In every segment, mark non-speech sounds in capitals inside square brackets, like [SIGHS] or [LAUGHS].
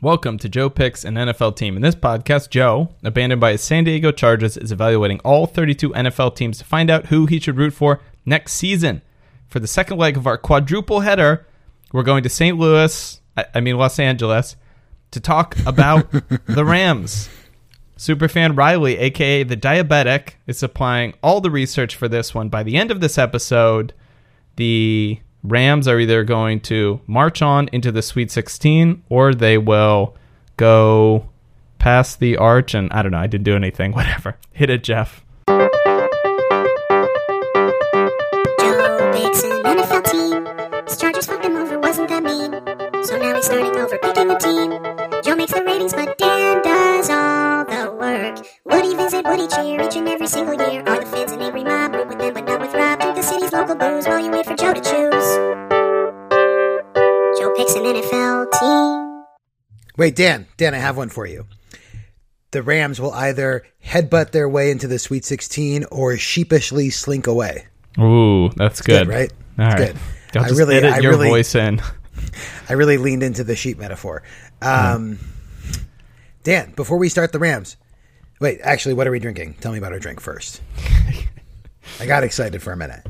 Welcome to Joe Picks an NFL team. In this podcast, Joe, abandoned by his San Diego Chargers, is evaluating all 32 NFL teams to find out who he should root for next season. For the second leg of our quadruple header, we're going to St. Louis, I, mean Los Angeles, to talk about [LAUGHS] the Rams. Superfan Riley, aka the diabetic, is supplying all the research for this one. By the end of this episode, the Rams are either going to march on into the Sweet 16 or they will go past the arch. And I don't know, I didn't do anything. [LAUGHS] Whatever. Hit it, Jeff. Joe picks an NFL team. Chargers fucked him over, wasn't that mean? So now he's starting over, picking a team. Joe makes the ratings, but Dan does all the work. Would he visit, cheer each and every single year? Are the fans an angry mob? Root with them, but not with Rob. The city's local booze Wait, Dan, Dan, I have one for you. The Rams will either headbutt their way into the Sweet 16 or sheepishly slink away. Ooh, that's good. Good, right? All It's right. good. I'll I really- edit I your really- voice in. [LAUGHS] I really leaned into the sheep metaphor. Um, Dan, before we start the Rams, wait, actually, what are we drinking? Tell me about our drink first. [LAUGHS] I got excited for a minute.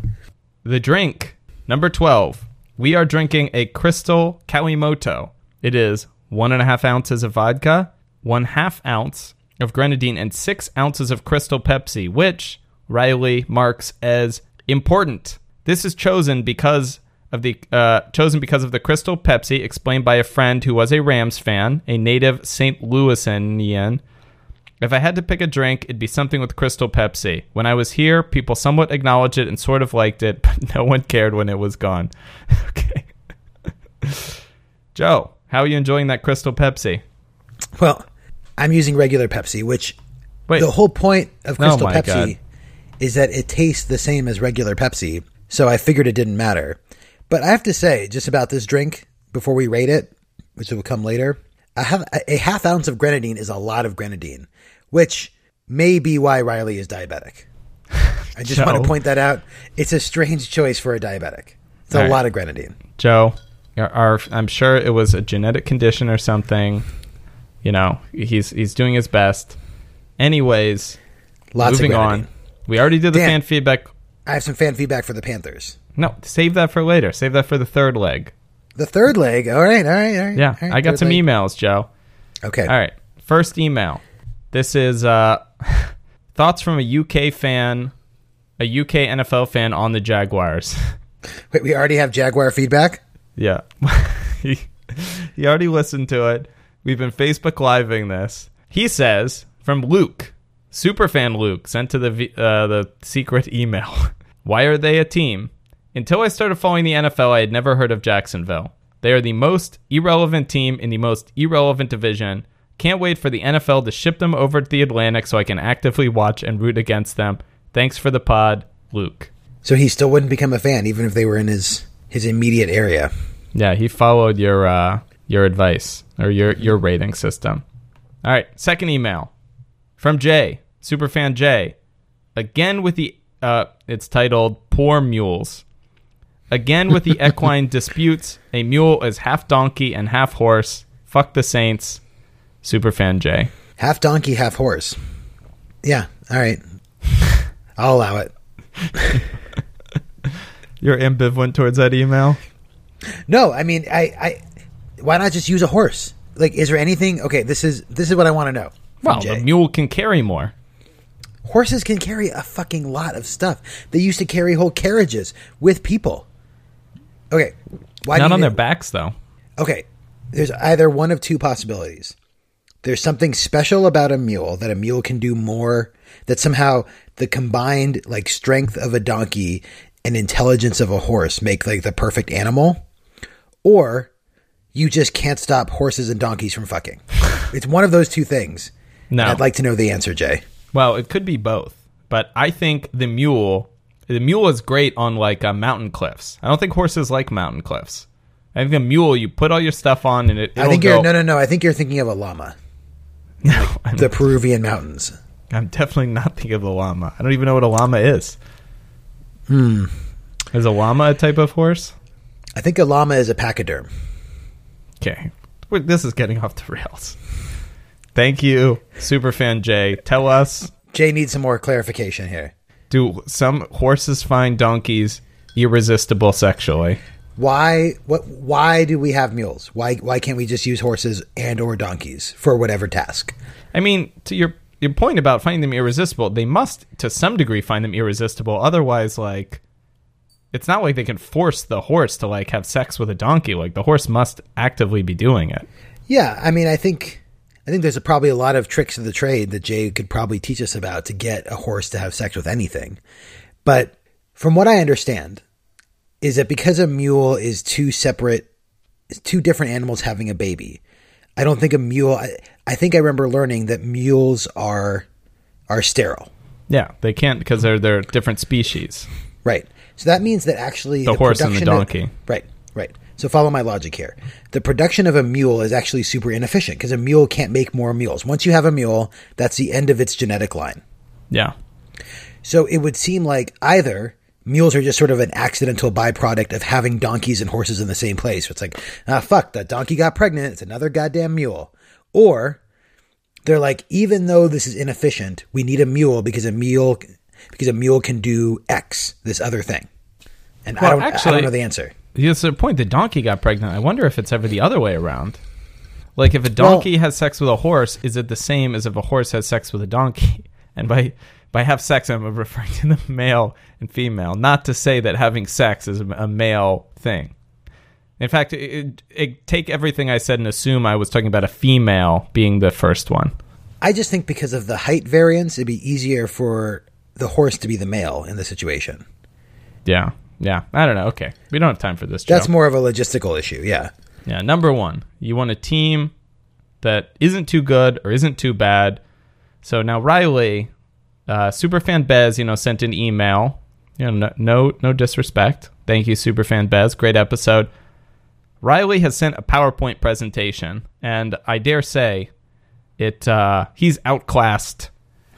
The drink, number 12. We are drinking a Crystal Kawimoto. It is one and a half ounces of vodka, one half ounce of grenadine, and six ounces of Crystal Pepsi, which Riley marks as important. This is chosen because of the uh, chosen because of the Crystal Pepsi, explained by a friend who was a Rams fan, a native St. Louisian. If I had to pick a drink, it'd be something with Crystal Pepsi. When I was here, people somewhat acknowledged it and sort of liked it, [LAUGHS] but no one cared when it was gone. [LAUGHS] okay. [LAUGHS] Joe, how are you enjoying that Crystal Pepsi? Well, I'm using regular Pepsi, which Wait, the whole point of Oh Crystal my Pepsi God. is that it tastes the same as regular Pepsi. So I figured it didn't matter. But I have to say, just about this drink, before we rate it, which will come later, I have a, a half ounce of grenadine is a lot of grenadine, which may be why Riley is diabetic. I [LAUGHS] just want to point that out. It's a strange choice for a diabetic. It's a All right. lot of grenadine. Joe, our, I'm sure it was a genetic condition or something. You know, he's he's doing his best. Anyways, Lots moving on. We already did the Dan. fan feedback. I have some fan feedback for the Panthers. No, save that for later. Save that for the third leg. The third leg. All right, all right, all right. Yeah, all right, I got some leg. emails, Joe. Okay. All right. First email. This is uh, [LAUGHS] thoughts from a UK fan, a UK NFL fan on the Jaguars. [LAUGHS] Wait, we already have Jaguar feedback? Yeah. [LAUGHS] he, he already listened to it. We've been Facebook living this. He says from Luke, superfan Luke, sent to the uh, the secret email. [LAUGHS] Why are they a team? Until I started following the NFL, I had never heard of Jacksonville. They are the most irrelevant team in the most irrelevant division. Can't wait for the NFL to ship them over to the Atlantic so I can actively watch and root against them. Thanks for the pod, Luke. So he still wouldn't become a fan even if they were in his his immediate area. Yeah, he followed your uh, your advice or your your rating system. All right, second email from Jay, superfan Jay. Again with the uh, it's titled "Poor Mules." Again with the [LAUGHS] equine disputes. A mule is half donkey and half horse. Fuck the Saints. Superfan Jay. Half donkey, half horse. Yeah, all right. [LAUGHS] I'll allow it. [LAUGHS] You're ambivalent towards that email. No, I mean, I, I why not just use a horse? Like, is there anything? Okay, this is this is what I want to know. Well, Jay. the mule can carry more. horses can carry a fucking lot of stuff. They used to carry whole carriages with people. Okay, why Not on their backs though. Okay, there's either one of two possibilities. There's something special about a mule that a mule can do more. That somehow the combined like strength of a donkey and intelligence of a horse make like the perfect animal, or you just can't stop horses and donkeys from fucking. [LAUGHS] it's one of those two things. No. I'd like to know the answer, Jay. Well, it could be both, but I think the mule, the mule is great on like uh, mountain cliffs. I don't think horses like mountain cliffs. I think a mule, you put all your stuff on and it. I think go, you're no, no, no. I think you're thinking of a llama, [LAUGHS] No, the Peruvian mountains. I'm definitely not thinking of a llama. I don't even know what a llama is. Hmm. Is a llama a type of horse? I think a llama is a pachyderm. Okay, This is getting off the rails. Thank you, Superfan Jay. Tell us Jay needs some more clarification here. do some horses find donkeys irresistible sexually? Why what why do we have mules? Why why can't we just use horses and or donkeys for whatever task? I mean, to your your point about finding them irresistible, they must to some degree find them irresistible. Otherwise, like it's not like they can force the horse to like have sex with a donkey. Like the horse must actively be doing it. Yeah, I mean, I think I think there's a, probably a lot of tricks of the trade that Jay could probably teach us about to get a horse to have sex with anything. But from what I understand, is that because a mule is two separate, two different animals having a baby, I don't think a mule. I, I think I remember learning that mules are are sterile, Yeah, they can't because they're they're different species. right? So that means that actually The horse and the production of- donkey. right, right. So follow my logic here. The production of a mule is actually super inefficient because a mule can't make more mules. Once you have a mule, that's the end of its genetic line. Yeah, So it would seem like either mules are just sort of an accidental byproduct of having donkeys and horses in the same place. It's like, ah, fuck, that donkey got pregnant. It's another goddamn mule. Or they're like, even though this is inefficient, we need a mule because a mule because a mule can do X, this other thing. And I, don't, I actually- don't know the answer. That's the point. The donkey got pregnant. I wonder if it's ever the other way around. Like if a donkey has sex with a horse, is it the same as if a horse has sex with a donkey? [LAUGHS] And by by have sex, I'm referring to the [LAUGHS] male and female. Not to say that having sex is a male thing. In fact, it, it, it, take everything I said and assume I was talking about a female being the first one. I just think because of the height variance, it'd be easier for the horse to be the male in the situation. Yeah, yeah. I don't know. Okay, we don't have time for this. Joe. That's more of a logistical issue. Yeah. Yeah, number one, you want a team that isn't too good or isn't too bad. So now Riley, uh, Superfan Bez, you know, sent an email. You know, no, no, no disrespect. Thank you, Superfan Bez. Great episode. Riley has sent a PowerPoint presentation, and I dare say, it uh, he's outclassed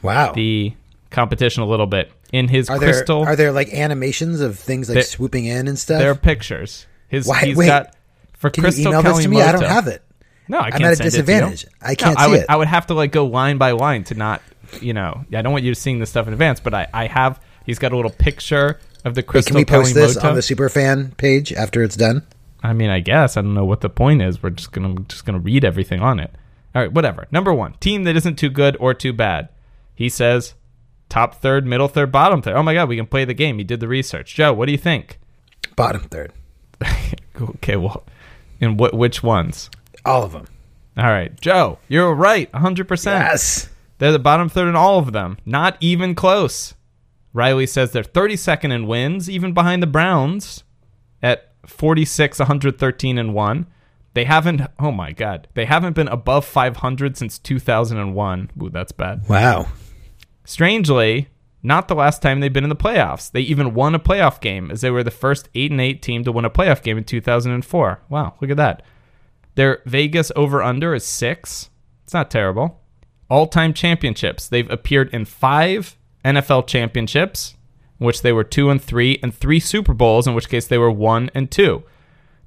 Wow. the competition a little bit in his Are there crystal. are there like animations of things like There- swooping in and stuff? there are pictures. His Why- he's wait. got for Can crystal you email this to me? I don't have it. No, I I'm can't at a send it to you. disadvantage. I can't I see would, it. I would have to like go line by line to not, you know, I don't want you seeing this stuff in advance, but I, I have. He's got a little picture of the Wait, crystal can we post this on the Superfan page after it's done? I mean, I guess I don't know what the point is. We're just gonna just gonna read everything on it. All right, whatever. Number one, team that isn't too good or too bad. He says, top third, middle third, bottom third. Oh my god, we can play the game. He did the research. Joe, what do you think? Bottom third. [LAUGHS] okay, well, in what which ones? All of them. All right, Joe, you're right, 100%. Yes. They're the bottom third in all of them. Not even close. Riley says they're 32nd in wins, even behind the Browns 46, 113 and 1. They haven't, oh my God, they haven't been above 500 since 2001. Ooh, that's bad. Wow. Strangely, not the last time they've been in the playoffs. They even won a playoff game as they were the first 8 and 8 team to win a playoff game in 2004. Wow, look at that. Their Vegas over under is 6. It's not terrible. All-time championships. They've appeared in 5 NFL championships in which they were 2 and 3 and 3 Super Bowls in which case they were 1 and 2.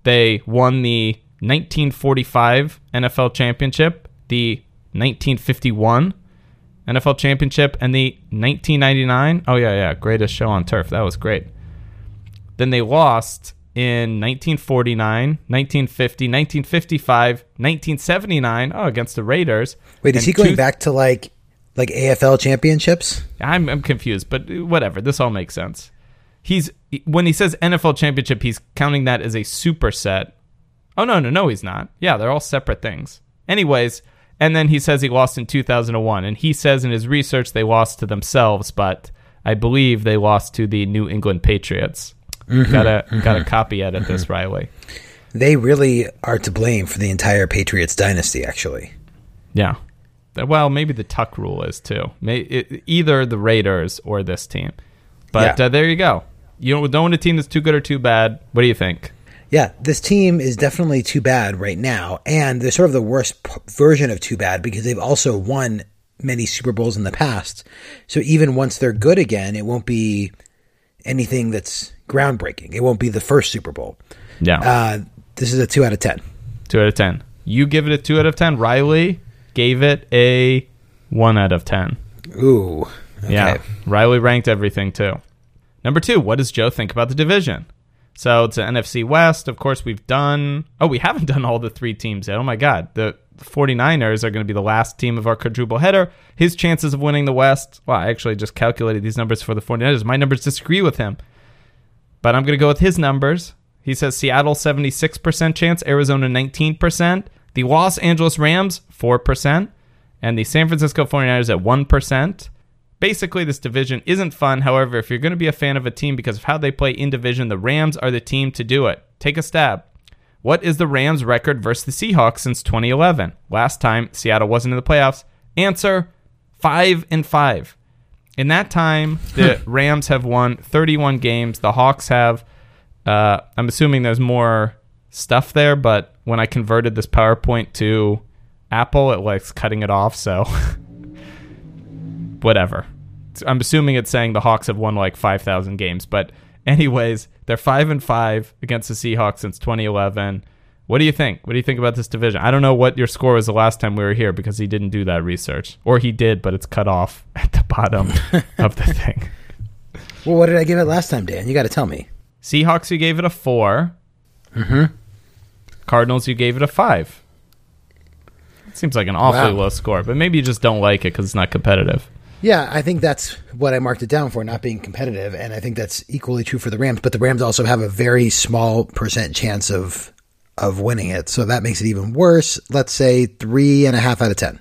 They won the 1945 NFL championship, the 1951 NFL championship and the 1999. Oh yeah, yeah, greatest show on turf. That was great. Then they lost in 1949, 1950, 1955, 1979. Oh, against the Raiders. Wait, is he going two- back to like like AFL championships? I'm, I'm confused, but uh, whatever. This all makes sense. He's when he says NFL championship, he's counting that as a superset. Oh no, no, no, he's not. Yeah, they're all separate things. Anyways, and then he says he lost in 2001, and he says in his research they lost to themselves, but I believe they lost to the New England Patriots. Mm-hmm, gotta mm-hmm. gotta copy edit this, mm-hmm. Riley. They really are to blame for the entire Patriots dynasty. Actually, Yeah. Well, maybe the Tuck rule is too. May, it, either the Raiders or this team. But Yeah. uh, there you go. You don't, don't want a team that's too good or too bad. What do you think? yeah, this team is definitely too bad right now, and they're sort of the worst p- version of too bad because they've also won many Super Bowls in the past. So even once they're good again, it won't be anything that's groundbreaking. It won't be the first Super Bowl. Yeah. Uh, this is a two out of ten. two out of ten. You give it a 2 out of 10. Riley gave it a 1 out of 10. Ooh. Okay. Yeah. Riley ranked everything too. Number two, what does Joe think about the division? So it's an NFC West. Of course, we've done. Oh, we haven't [LAUGHS] done all the three teams yet. Oh my God. The 49ers are going to be the last team of our quadruple header. His chances of winning the West. Well, I actually just calculated these numbers for the 49ers. My numbers disagree with him. But I'm going to go with his numbers. He says Seattle 76% chance, Arizona 19%, the Los Angeles Rams 4%, and the San Francisco 49ers at 1%. Basically, this division isn't fun. However, if you're going to be a fan of a team because of how they play in division, the Rams are the team to do it. Take a stab. What is the Rams' record versus the Seahawks since 2011? Last time Seattle wasn't in the playoffs. Answer: five and five. In that time, [LAUGHS] the Rams have won 31 games. The Hawks have. Uh, I'm assuming there's more stuff there, but when I converted this PowerPoint to Apple, it likes cutting it off. So [LAUGHS] whatever. I'm assuming it's saying the Hawks have won like 5,000 games, but [LAUGHS] anyways, they're 5 and 5 against the Seahawks since 2011. What do you think? What do you think about this division? I don't know what your score was the last time we were here because he didn't do that research. Or he did, but it's cut off [LAUGHS] at the bottom of the thing. Well, what did I give it last time, Dan? You got to tell me. Seahawks, you gave it a 4. Mm-hmm. Cardinals, you gave it a 5. It seems like an awfully Wow. low score, but maybe you just don't like it because it's not competitive. Yeah, I think that's what I marked it down for, not being competitive, and I think that's equally true for the Rams. But the Rams also have a very small percent chance of of winning it, so that makes it even worse. Let's say three and a half out of ten.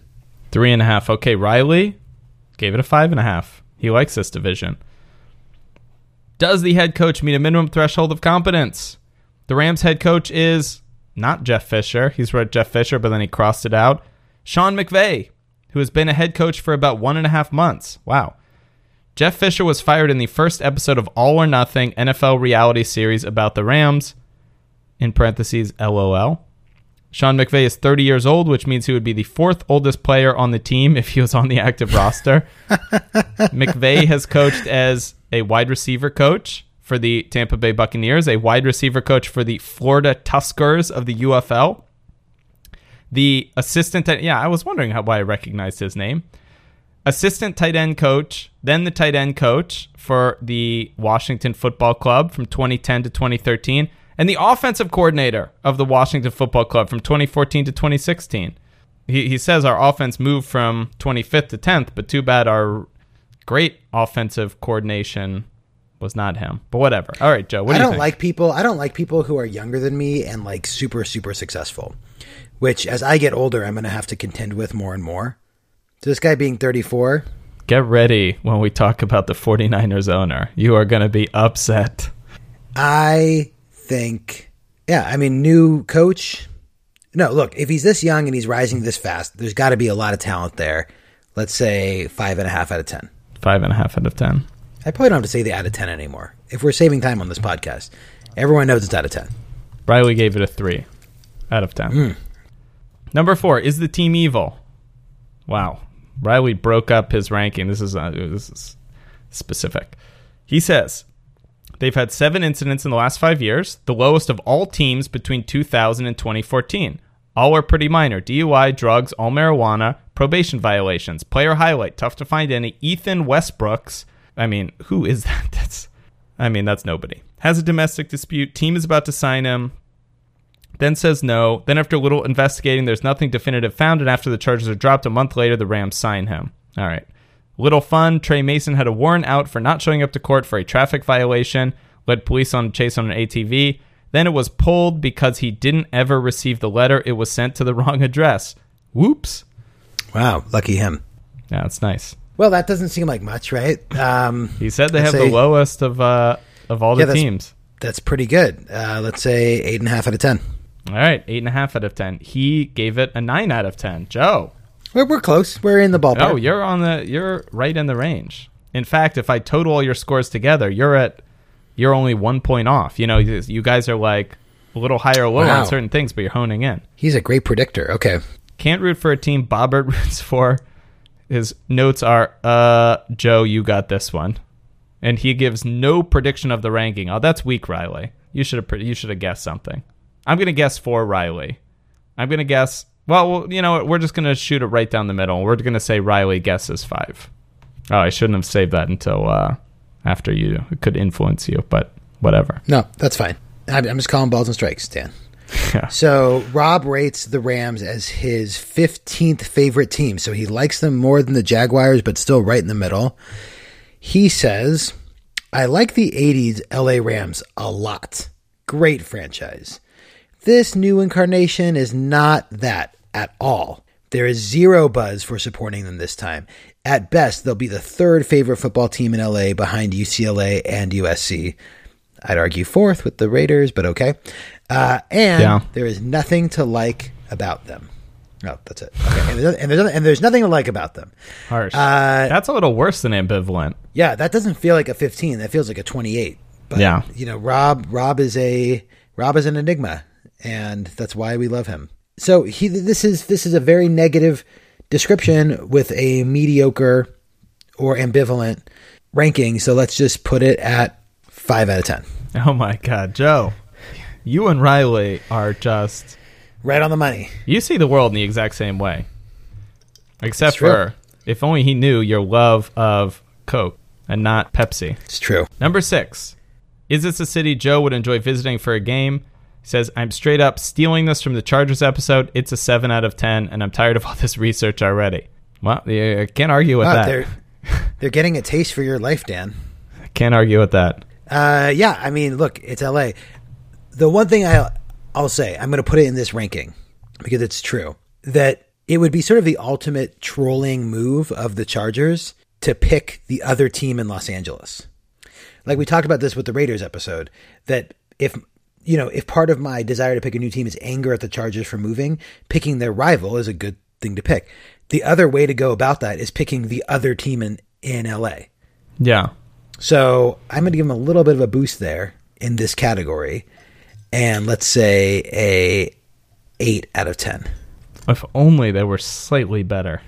Three and a half. Okay, Riley gave it a five and a half. He likes this division. Does the head coach meet a minimum threshold of competence? The Rams head coach is not Jeff Fisher. He's wrote Jeff Fisher, but then he crossed it out. Sean McVay, who has been a head coach for about one and a half months. Wow. Jeff Fisher was fired in the first episode of All or Nothing NFL reality series about the Rams. In parentheses, LOL. Sean McVay is 30 years old, which means he would be the fourth oldest player on the team if he was on the active roster. [LAUGHS] McVay has coached as a wide receiver coach for the Tampa Bay Buccaneers, a wide receiver coach for the Florida Tuskers of the UFL. The assistant, yeah, I was wondering how, why I recognized his name. Assistant tight end coach, then the tight end coach for the Washington Football Club from 2010 to 2013, and the offensive coordinator of the Washington Football Club from 2014 to 2016. He, he says our offense moved from 25th to 10th, but too bad our great offensive coordination was not him. But whatever. All right, Joe. What do I you don't think? like people. I don't like people who are younger than me and like super super successful. Which, as I get older, I'm going to have to contend with more and more. So this guy being 34, Get ready when we talk about the 49ers owner. You are going to be upset. I think, yeah, I mean, new coach. No, look, if he's this young and he's rising this fast, there's got to be a lot of talent there. Let's say five and a half out of 10. Five and a half out of 10. I probably don't have to say the out of 10 anymore. If we're saving time on this podcast, everyone knows it's out of 10. Riley gave it a three out of 10. Number four is the team evil. Wow. Riley broke up his ranking. This is, uh, this is specific. He says they've had seven incidents in the last five years, the lowest of all teams between 2000 and 2014. All are pretty minor DUI, drugs, all marijuana, probation violations. Player highlight tough to find any. Ethan Westbrooks. I mean, who is that? [LAUGHS] That's, I mean, that's nobody. Has a domestic dispute. Team is about to sign him then says no. Then, after a little investigating, there's nothing definitive found, and after the charges are dropped a month later, the Rams sign him. All right. Little fun. Tre Mason had a warrant out for not showing up to court for a traffic violation, led police on a chase on an ATV. Then it was pulled because he didn't ever receive the letter. It was sent to the [LAUGHS] wrong address. Whoops. Wow, lucky him. Yeah, that's nice. Well, that doesn't seem like much, right? Um, He said they have the lowest of uh, of all Yeah, the that's- teams. that's pretty good. Uh, let's say eight and a half out of 10. All right, eight and a half out of ten. He gave it a nine out of ten. Joe. We're, we're close. We're in the ballpark. Oh, you're on the you're right in the range. In fact, if I total all your scores together, you're at you're only one point off. You know, you you guys are like a little higher or lower Wow. on certain things, but you're honing in. He's a great predictor. Okay. Can't root for a team Bobbert [LAUGHS] roots for. His notes are, uh, Joe, you got this one, and he gives no prediction of the ranking. Oh, that's weak, Riley. You should have you should have guessed something. I'm gonna guess for Riley. I'm gonna guess. Well, you know? We're just gonna shoot it right down the middle. We're gonna say Riley guesses five. Oh, I shouldn't have saved that until uh, after you. It could influence you, but whatever. No, that's fine. I'm just calling balls and strikes, Dan. [LAUGHS] So Rob rates the Rams as his 15th favorite team. So he likes them more than the Jaguars, but still right in the middle. He says, I like the 80s LA Rams a lot. Great franchise. This new incarnation is not that at all. There is zero buzz for supporting them this time. At best, they'll be the third favorite football team in LA behind UCLA and USC. I'd argue fourth with the Raiders, but okay. Uh, and Yeah. there is nothing to like about them. No, that's it. Okay. And, there's, and, there's, and there's nothing to like about them. Harsh. Uh, That's a little worse than ambivalent. Yeah, that doesn't feel like a 15. That feels like a 28. But Yeah. you know, Rob Rob is a Rob is an enigma, and that's why we love him. So he this is this is a very negative description with a mediocre or ambivalent ranking. So let's just put it at five out of ten. Oh my God, Joe, you and Riley are just. Right on the money. You see the world in the exact same way, except for if only he knew your love of Coke and not Pepsi. It's true. Number six. Is this a city Joe would enjoy visiting for a game? He says, I'm straight up stealing this from the Chargers episode. It's a 7 out of 10, and I'm tired of all this research already. Well, I can't argue with Wow, that. they're they're getting a taste for your life, Dan. I [LAUGHS] Can't argue with that. Uh, yeah, I mean, look, it's LA. The one thing I I'll say, I'm going to put it in this ranking because it's true that it would be sort of the ultimate trolling move of the Chargers to pick the other team in Los Angeles. Like we talked about this with the Raiders episode that if you know, if part of my desire to pick a new team is anger at the Chargers for moving, picking their rival is a good thing to pick. The other way to go about that is picking the other team in in LA. Yeah. So I'm going to give them a little bit of a boost there in this category, and let's say a eight out of ten. If only they were slightly better.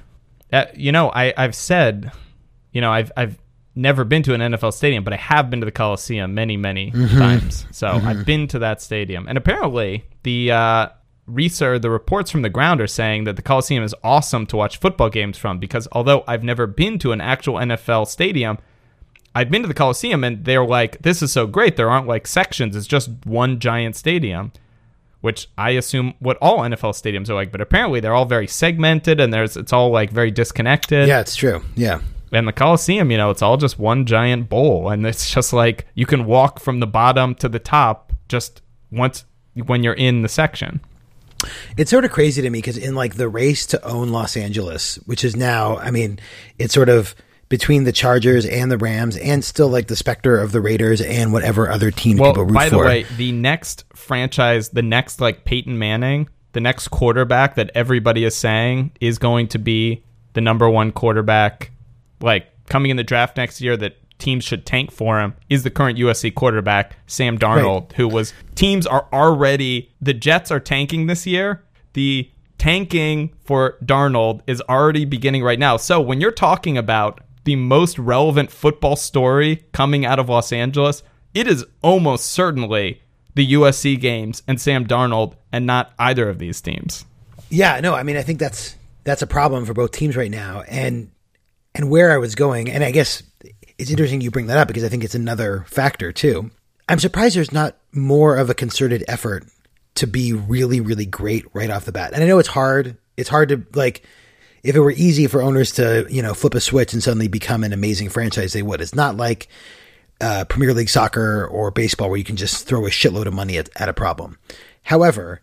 Uh, you know, I, I've said, you know, I've I've never been to an NFL stadium, but I have been to the Coliseum many, many times. So I've been to that stadium, and apparently the uh, research, the reports from the ground are saying that the Coliseum is awesome to watch football games from because although I've never been to an actual NFL stadium. I've been to the Coliseum and they're like, this is so great. There aren't like sections. It's just one giant stadium which I assume what all NFL stadiums are like, but apparently they're all very segmented and there's it's all like very disconnected. Yeah, it's true. Yeah, And the Coliseum, you know, it's all just one giant bowl and it's just like you can walk from the bottom to the top just once when you're in the section. it's sort of crazy to me because in like the race to own Los Angeles, which is now, I mean, it's sort of between the Chargers and the Rams, and still like the specter of the Raiders and whatever other team Well, people root for. by the way, the next franchise, the next like Peyton Manning, the next quarterback that everybody is saying is going to be the number one quarterback, like coming in the draft next year that teams should tank for him is the current USC quarterback, Sam Darnold, who was teams are already the Jets are tanking this year. The tanking for Darnold is already beginning right now. So when you're talking about the most relevant football story coming out of Los Angeles, it is almost certainly the USC games and Sam Darnold and not either of these teams. Yeah, no, I mean, I think that's that's a problem for both teams right now, and and where I was going, and I guess it's interesting you bring that up because I think it's another factor too. I'm surprised there's not more of a concerted effort to be really, really great right off the bat. And I know it's hard. It's hard to like if it were easy for owners to you know flip a switch and suddenly become an amazing franchise, they would. It's not like uh, Premier League soccer or baseball where you can just throw a shitload of money at, at a problem. However,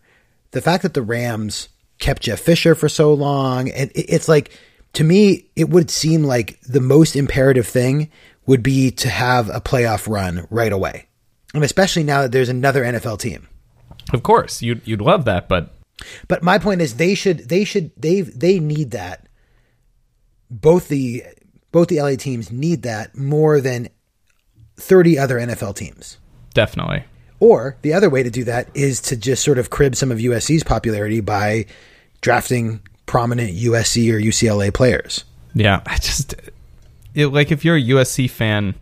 the fact that the Rams kept Jeff Fisher for so long, and it, it's like to me, it would seem like the most imperative thing would be to have a playoff run right away, and especially now that there's another NFL team. Of course, you'd you'd love that, but But my point is, they should, they should, they they need that. Both the both the LA teams need that more than thirty other NFL teams. definitely. Or the other way to do that is to just sort of crib some of USC's popularity by drafting prominent USC or UCLA players. Yeah, I just it, like if you're a USC fan,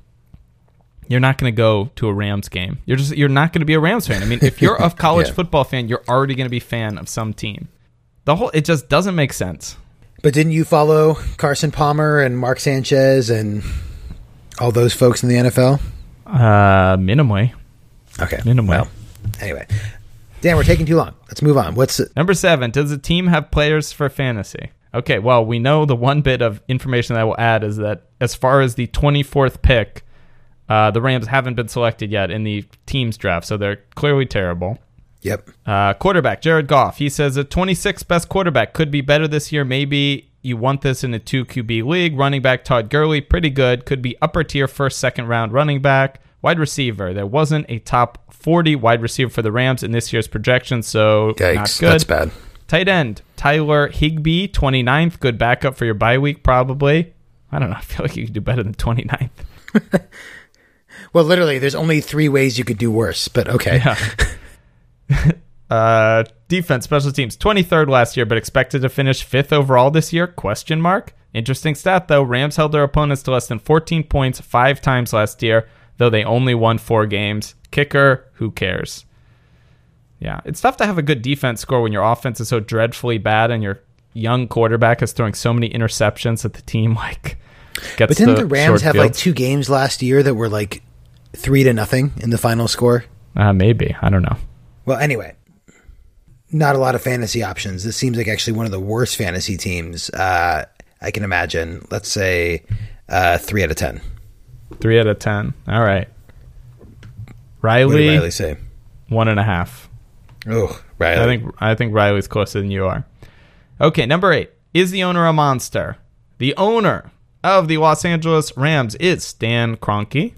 you're not going to go to a Rams game. You're just you're not going to be a Rams fan. I mean, if you're a [LAUGHS] college Yeah. football fan, you're already going to be a fan of some team. The whole it just doesn't make sense. But didn't you follow Carson Palmer and Mark Sanchez and all those folks in the NFL? Uh, minimally. Okay. Minimally. Well, anyway. Dan, we're taking too long. Let's move on. What's it? Number seven, does the team have players for fantasy? Okay, well, we know the one bit of information that I will add is that as far as the 24th pick, uh, the Rams haven't been selected yet in the team's draft, so they're clearly terrible. Yep. Uh, quarterback, Jared Goff. He says a 26th best quarterback could be better this year. Maybe you want this in a 2 QB league. Running back, Todd Gurley, pretty good. Could be upper tier first, second round running back. Wide receiver, there wasn't a top 40 wide receiver for the Rams in this year's projection, so not good. That's bad. Tight end, Tyler Higbee, 29th. Good backup for your bye week, probably. I don't know. [LAUGHS] I feel like you could do better than 29th. [LAUGHS] Well, literally, there's only three ways you could do worse, but okay. [LAUGHS] Uh, defense, special teams, 23rd last year, but expected to finish fifth overall this year? Question mark. Interesting stat though. Rams held their opponents to less than 14 points five times last year, though they only won four games. Kicker, who cares? Yeah, it's tough to have a good defense score when your offense is so dreadfully bad and your young quarterback is throwing so many interceptions that the team [LAUGHS] like gets. But didn't the the Rams have like two games last year that were like three to nothing in the final score? Uh, maybe I don't know. Well, anyway, not a lot of fantasy options. This seems like actually one of the worst fantasy teams uh, I can imagine. Let's say uh, three out of ten. Three out of ten. All right. Riley, Riley say? one and a half. Oh, Riley. I think I think Riley's closer than you are. Okay, number eight. Is the owner a monster? The owner of the Los Angeles Rams is Stan Kroenke.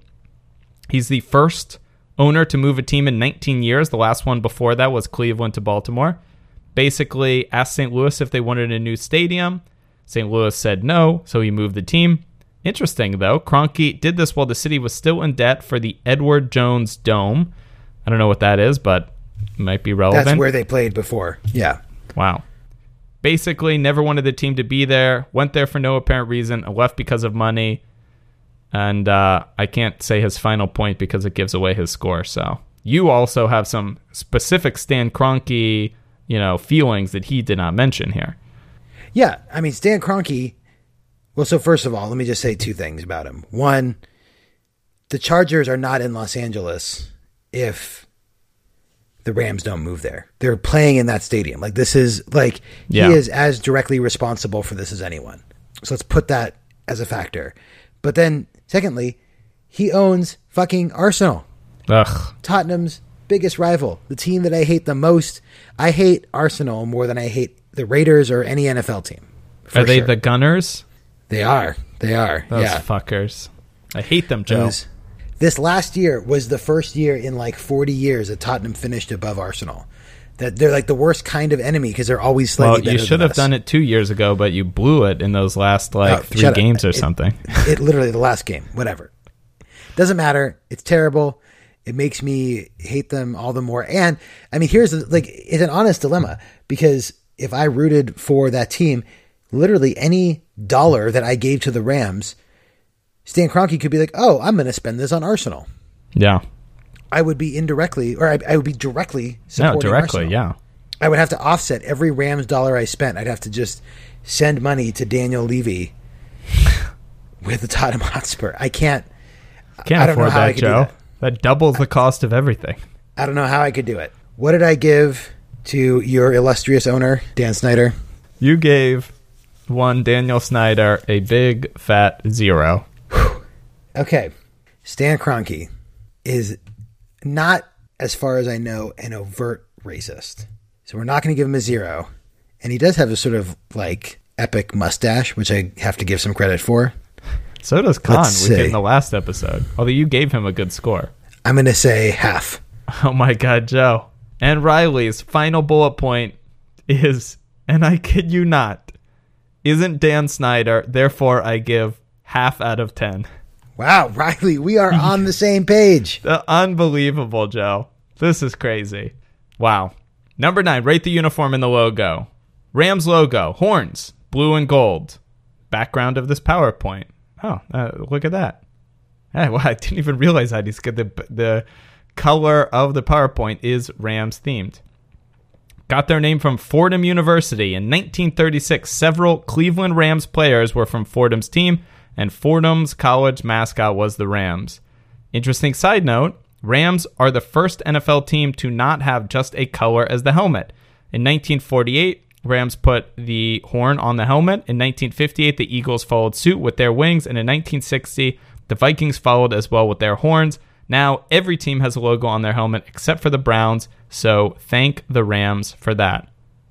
He's the first owner to move a team in 19 years. The last one before that was Cleveland to Baltimore. Basically, asked St. Louis if they wanted a new stadium. St. Louis said no, so he moved the team. Interesting though, Kroenke did this while the city was still in debt for the Edward Jones Dome. I don't know what that is, but it might be relevant. That's where they played before. Yeah. Wow. Basically, never wanted the team to be there. Went there for no apparent reason. and Left because of money. And uh, I can't say his final point because it gives away his score. So you also have some specific Stan Kroenke, you know, feelings that he did not mention here. Yeah, I mean Stan Kroenke. Well, so first of all, let me just say two things about him. One, the Chargers are not in Los Angeles if the Rams don't move there. They're playing in that stadium. Like this is like Yeah. he is as directly responsible for this as anyone. So let's put that as a factor. But then, secondly, he owns fucking Arsenal. Ugh. Tottenham's biggest rival, the team that I hate the most. I hate Arsenal more than I hate the Raiders or any NFL team. Are they sure. the Gunners? They are. They are. Those yeah. fuckers. I hate them, Joe. Those- This last year was the first year in like 40 years that Tottenham finished above Arsenal. That they're like the worst kind of enemy because they're always slightly well, better you should have us. done it two years ago, but you blew it in those last like Oh, three shut up. games or It- something. [LAUGHS] it literally the last game, whatever. Doesn't matter. It's terrible. It makes me hate them all the more. And I mean, here's the, like it's an honest dilemma because if I rooted for that team, literally any dollar that I gave to the Rams, Stan Kroenke could be like, "Oh, I'm going to spend this on Arsenal." yeah. I would be indirectly, or I, I would be directly supporting No, directly. Arsenal. Yeah. I would have to offset every Rams dollar I spent. I'd have to just send money to Daniel Levy [LAUGHS] with the Tottenham Hotspur. I can't. Can't I don't know afford how I that, could do Joe. that. That doubles the cost of everything. I don't know how I could do it. What did I give to your illustrious owner, Dan Snyder? You gave one Daniel Snyder a big fat zero. Okay, Stan Kroenke is not, as far as I know, an overt racist. So we're not going to give him a zero. And he does have a sort of like epic mustache, which I have to give some credit for. So does Khan. Let's We did in the last episode. Although you gave him a good score. I'm going to say half. [LAUGHS] Oh my God, Joe. And Riley's final bullet point is, and I kid you not, isn't Dan Snyder. Therefore, I give half out of ten. Wow, [LAUGHS] Riley, we are on the same page. Uh, unbelievable, Joe. This is crazy. Wow. Number nine, rate the uniform and the logo. Rams logo, horns, blue and gold. Background of this PowerPoint. Oh, uh, look at that. Hey, [LAUGHS] well, I didn't even realize that. He's the the color of the PowerPoint is Rams themed. got their name from Fordham University. In 1936, several Cleveland Rams players were from Fordham's team, and Fordham's college mascot was the Rams. Interesting side note Rams are the first NFL team to not have just a color as the helmet. In 1948, Rams put the horn on the helmet. In 1958, the Eagles followed suit with their wings, and in 1960, the Vikings followed as well with their horns. Now, every team has a logo on their helmet except for the Browns, so thank the Rams for that.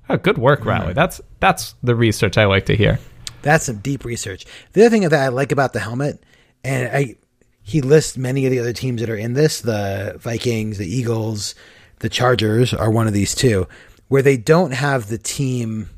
Oh, good work, Riley. That's that's the research I like to hear. That's some deep research. The other thing that I like about the helmet, and I he lists many of the other teams that are in this, the Vikings, the Eagles, the Chargers are one of these too, where they don't have the team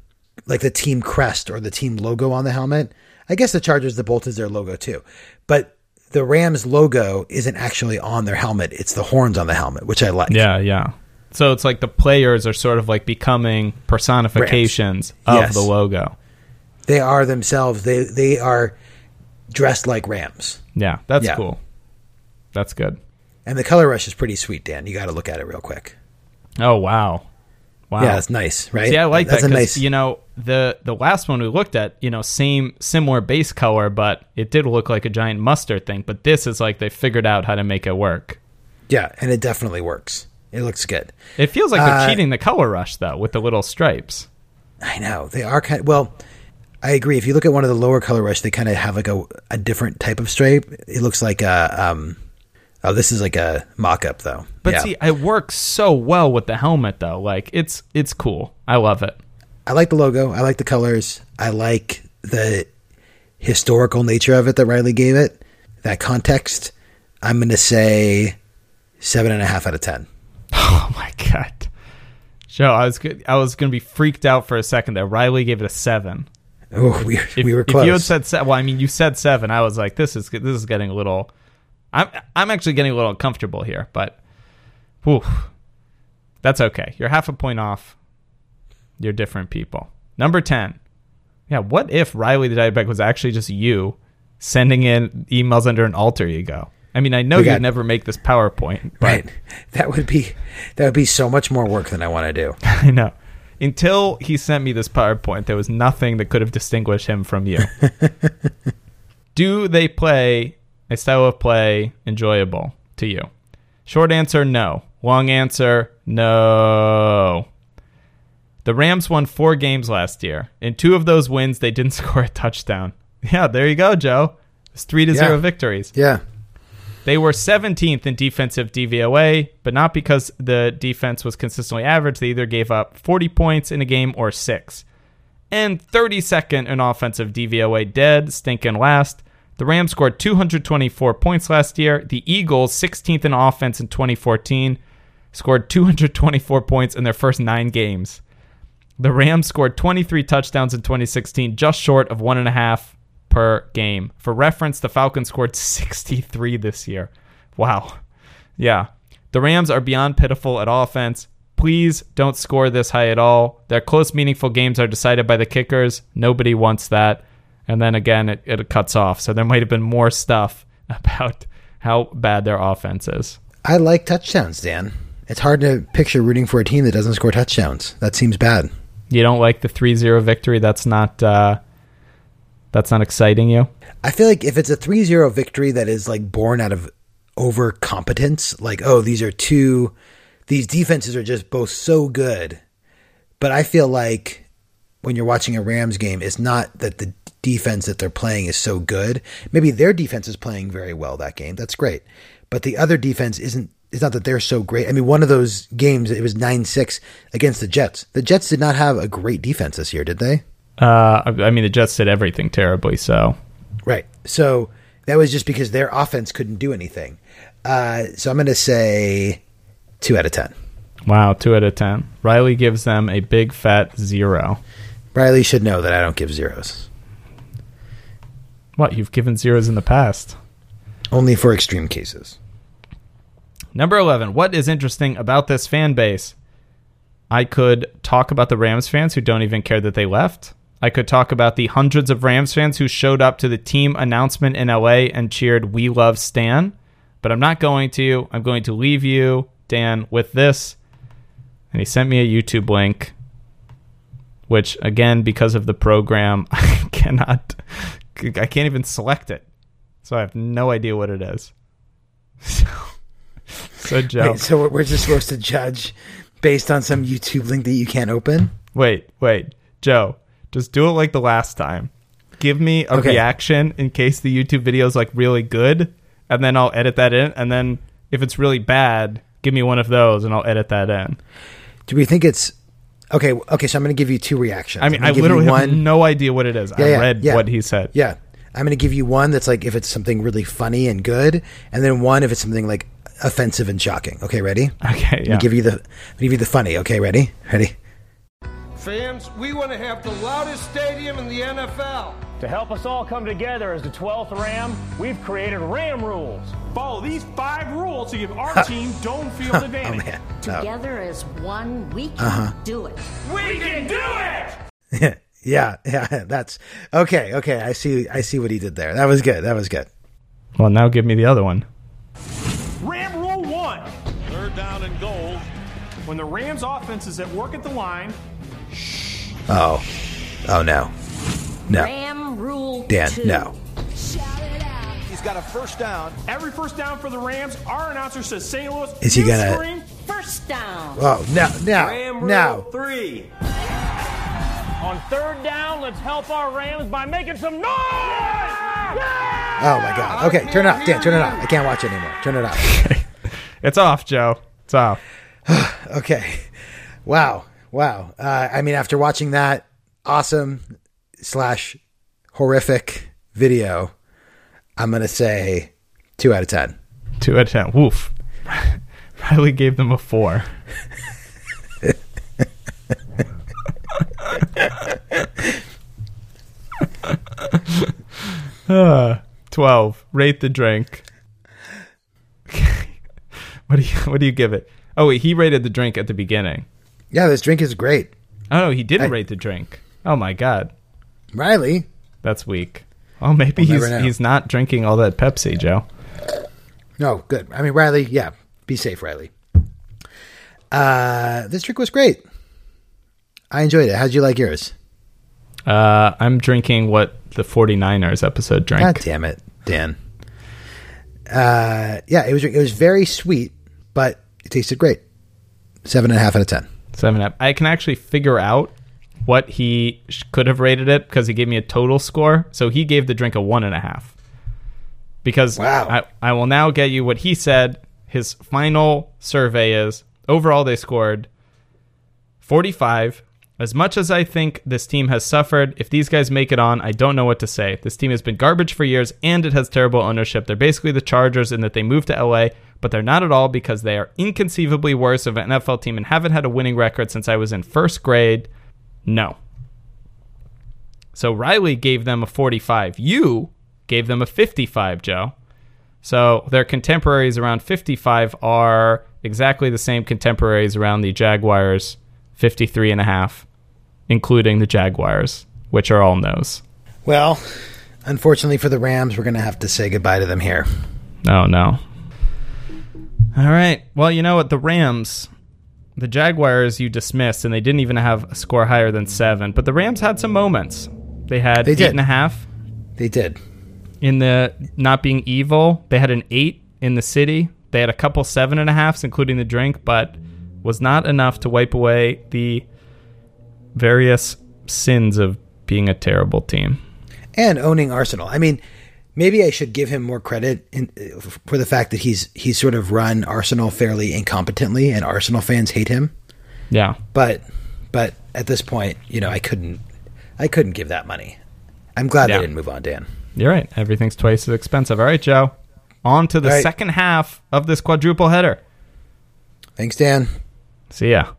like the team crest or the team logo on the helmet. I guess the Chargers, the Bolt is their logo too. But the Rams logo isn't actually on their helmet. It's the horns on the helmet, which I like. Yeah, yeah. So it's like the players are sort of like becoming personifications of Yes. the logo. They are themselves. They they are dressed like Rams. Yeah, that's Yeah. cool. That's good. And the color rush is pretty sweet, Dan. You got to look at it real quick. Oh wow, wow. Yeah, it's nice, right? Yeah, I like That's that a nice. you know the the last one we looked at, you know, same similar base color, but it did look like a giant mustard thing. But this is like they figured out how to make it work. yeah, and it definitely works. It looks good. It feels like they're Uh, cheating the color rush though with the little stripes. I know they are kind. well, I agree. If you look at one of the lower color rush, they kind of have like a, a different type of stripe. It looks like a um. Oh, this is like a mock up though. But yeah. see, it works so well with the helmet though. Like it's it's cool. I love it. I like the logo. I like the colors. I like the historical nature of it that Riley gave it. That context. I'm going to say seven and a half out of ten. [LAUGHS] Oh my god, Joe, I was good. I was gonna be freaked out for a second there. Riley gave it a seven. Oh, we, If, we were if you had said seven, well, I mean, you said seven. I was like, this is this is getting a little. I'm I'm actually getting a little uncomfortable here, but, whew, that's okay. You're half a point off. You're different people. Number ten. Yeah, what if Riley the diabetic was actually just you sending in emails under an alter ego? I mean, I know We you'd never make this PowerPoint, but right. That would be that would be so much more work than I want to do. [LAUGHS] I know. Until he sent me this PowerPoint, there was nothing that could have distinguished him from you. [LAUGHS] Do they play a style of play enjoyable to you? Short answer, no. Long answer, no. The Rams won four games last year. In two of those wins, they didn't [LAUGHS] score a touchdown. Yeah, there you go, Joe. It's three to Yeah. zero victories. Yeah. They were 17th in defensive DVOA, but not because the defense was consistently average. They either gave up 40 points in a game or six. And 32nd in offensive DVOA, dead, stinking last. The Rams scored 224 points last year. The Eagles, 16th in offense in 2014, scored 224 points in their first nine games. The Rams scored 23 touchdowns in 2016, just short of one and a half per game. For reference, the Falcons scored [LAUGHS] 63 this year. Wow. Yeah. The Rams are beyond pitiful at offense. Please don't score this high at all. Their close, meaningful games are decided by the kickers. Nobody wants that. And then again, it, it cuts off. So there might have been more stuff [LAUGHS] about how bad their offense is. I like touchdowns, Dan. It's hard to picture rooting for a team that doesn't score touchdowns. That seems bad. You don't like the 3-0 victory? That's not uh, that's not exciting you. I feel like if it's a 3-0 victory that is like born out of overcompetence, like oh these are two these defenses are just both so good. But I feel like when you're watching a Rams game, it's not that the defense that they're playing is so good. Maybe their defense is playing very well that game. That's great. But the other defense isn't it's not that they're so great. I mean, one of those games it was 9-6 against the Jets. The Jets did not have a great defense this year, did they? Uh, I mean, the Jets did everything terribly. So Right. So that was just because their offense couldn't do anything. Uh, so I'm going to say two out of 10. wow, two out of ten. Riley gives them a big fat zero. Riley should know that I don't give zeros, What you've given zeros in the past. only for extreme cases. Number 11. What is interesting about this fan base? I could talk about the Rams fans who don't even care that they left. I could talk about the hundreds of Rams fans who showed up to the team announcement in LA and cheered, We love Stan. But I'm not going to. I'm going to leave you, Dan, with this. And he sent me a YouTube link. which again, because of the program, [LAUGHS] I cannot, I can't even select it. So I have no idea what it is. [LAUGHS] So, so Joe, Wait, so we're just supposed to judge based on some YouTube link that you can't open? wait, wait, Joe, just do it like the last time. Give me a Okay. reaction in case the YouTube video is like really good, and then I'll edit that in. And then if it's really bad, give me one of those, and I'll edit that in. Do we think it's okay? Okay, so I'm going to give you two reactions. I mean, I'm gonna give you literally have no idea what it is. Yeah, I yeah, read yeah. what he said. Yeah, I'm going to give you one that's like if it's something really funny and good, and then one if it's something like offensive and shocking. Okay, ready? Okay. I'll Yeah. give you the I'll give you the funny. Okay, ready? Ready? Fans, we want to have the loudest stadium in the NFL. To help us all come together as the 12th Ram, we've created Ram Rules. Follow these five rules to give our team dome field [LAUGHS] Oh advantage. man. Together as one, we can Uh-huh. do it. We can do it! [LAUGHS] yeah, yeah. That's okay. Okay, I see. I see what he did there. That was good. That was good. Well, now give me the other one. Ram Rule 1. Third down and goal. When the Rams offense is at work at the line, Oh, oh no, no, Ram rule Dan, two. no. He's got a first down. every first down for the Rams, our announcer says St. Louis. Is he gonna- scream, First down. Oh no, no, no. three. On third down, let's help our Rams by making some noise! Oh my god. Okay, turn it off, Dan. Turn it off. I can't watch it anymore. Turn it off. [LAUGHS] It's off, Joe. It's off. [SIGHS] Okay. Wow. Wow. Uh, I mean, after watching that awesome slash horrific video, I'm gonna say two out of ten. Two out of ten. Woof. [LAUGHS] Riley gave them a four. uh, [LAUGHS] Twelve. Rate the drink. [LAUGHS] what do you What do you give it? Oh wait, he rated the drink at the beginning. Yeah, this drink is great. Oh he didn't I- rate the drink. Oh my god, Riley. that's weak. Oh, maybe We'll he's he's not drinking all that Pepsi, Joe. No, good. I mean, Riley. Yeah, be safe, Riley. Uh, this drink was great. I enjoyed it. How'd you like yours? Uh, I'm drinking what the 49ers episode drank. God damn it, Dan. Uh, yeah, it was it was very sweet, but it tasted great. Seven and a half out of ten. Seven up. I can actually figure out what he sh- could have rated it because he gave me a total score. So he gave the drink a one and a half. Because Wow. I, I will now get you what he said. His final survey is overall they scored 45. As much as I think this team has suffered, if these guys make it on, I don't know what to say. This team has been garbage for years and it has terrible ownership. They're basically the Chargers in that they moved to LA, but they're not at all because they are inconceivably worse of an NFL team and haven't had a winning record since I was in first grade. No. So Riley gave them a 45. You gave them a 55, Joe. So their contemporaries around 55 are exactly the same contemporaries around the Jaguars 53 and a half, including the Jaguars, which are all no's. Well, unfortunately for the Rams, we're gonna have to say goodbye to them here. Oh no. All right. Well, you know what? The Rams, the Jaguars, you dismissed, and they didn't even have a score higher than seven. But the Rams had some moments. They had They eight did. and a half They did. in the not being evil. They had an eight in the city. They had a couple seven and a halves, including the drink, but was not enough to wipe away the various sins of being a terrible team. and owning Arsenal. I mean, maybe I should give him more credit in, for the fact that he's he's sort of run Arsenal fairly incompetently, and Arsenal fans hate him. Yeah. But but at this point, you know, I couldn't I couldn't give that money. I'm glad Yeah. they didn't move on, Dan. You're right. Everything's twice as expensive. All right, Joe. On to the right. second half of this quadruple header. Thanks, Dan. See ya.